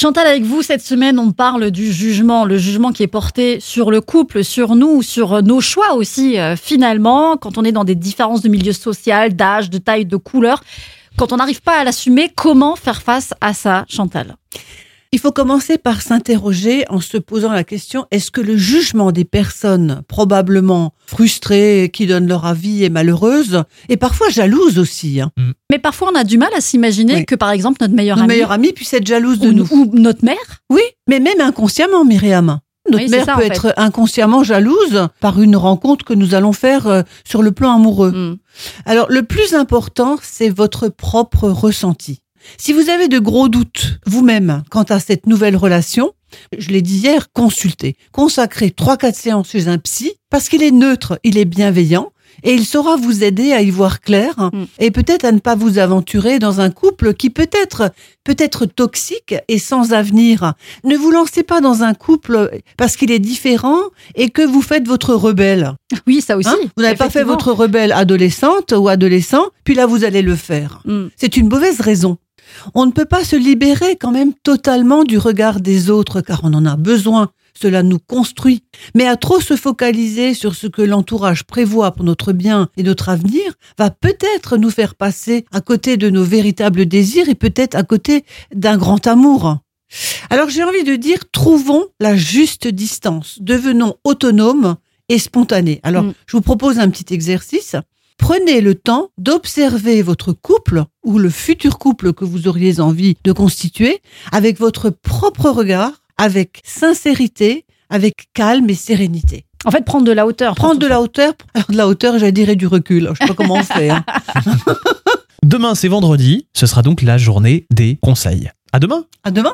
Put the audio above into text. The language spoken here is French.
Chantal, avec vous, cette semaine, on parle du jugement, le jugement qui est porté sur le couple, sur nous, sur nos choix aussi, euh, finalement, quand on est dans des différences de milieu social, d'âge, de taille, de couleur. Quand on n'arrive pas à l'assumer, comment faire face à ça, Chantal? Il faut commencer par s'interroger en se posant la question est-ce que le jugement des personnes probablement frustrées, qui donnent leur avis et malheureuses, et parfois jalouses aussi hein. mm. Mais parfois on a du mal à s'imaginer que par exemple notre meilleure amie, meilleure amie puisse être jalouse de nous. Ou notre mère Oui, mais même inconsciemment, Myriam. Notre mère peut être inconsciemment jalouse par une rencontre que nous allons faire euh, sur le plan amoureux. Mm. Alors le plus important, c'est votre propre ressenti. Si vous avez de gros doutes vous-même quant à cette nouvelle relation, je l'ai dit hier, consultez. Consacrez 3-4 séances chez un psy parce qu'il est neutre, il est bienveillant et il saura vous aider à y voir clair mm. et peut-être à ne pas vous aventurer dans un couple qui peut être peut être toxique et sans avenir. Ne vous lancez pas dans un couple parce qu'il est différent et que vous faites votre rebelle. Oui, ça aussi. Hein vous n'avez pas fait votre rebelle adolescente ou adolescent, puis là vous allez le faire. Mm. C'est une mauvaise raison. On ne peut pas se libérer quand même totalement du regard des autres car on en a besoin. Cela nous construit. Mais à trop se focaliser sur ce que l'entourage prévoit pour notre bien et notre avenir va peut-être nous faire passer à côté de nos véritables désirs et peut-être à côté d'un grand amour. Alors j'ai envie de dire, trouvons la juste distance, devenons autonomes et spontanés. Alors mm. je vous propose un petit exercice. Prenez le temps d'observer votre couple ou le futur couple que vous auriez envie de constituer avec votre propre regard, avec sincérité, avec calme et sérénité. En fait, prendre de la hauteur. Prendre de la hauteur, de la hauteur, j'allais dire, du recul. Je sais pas comment on fait. Hein. Demain, c'est vendredi. Ce sera donc la journée des conseils. À demain. À demain.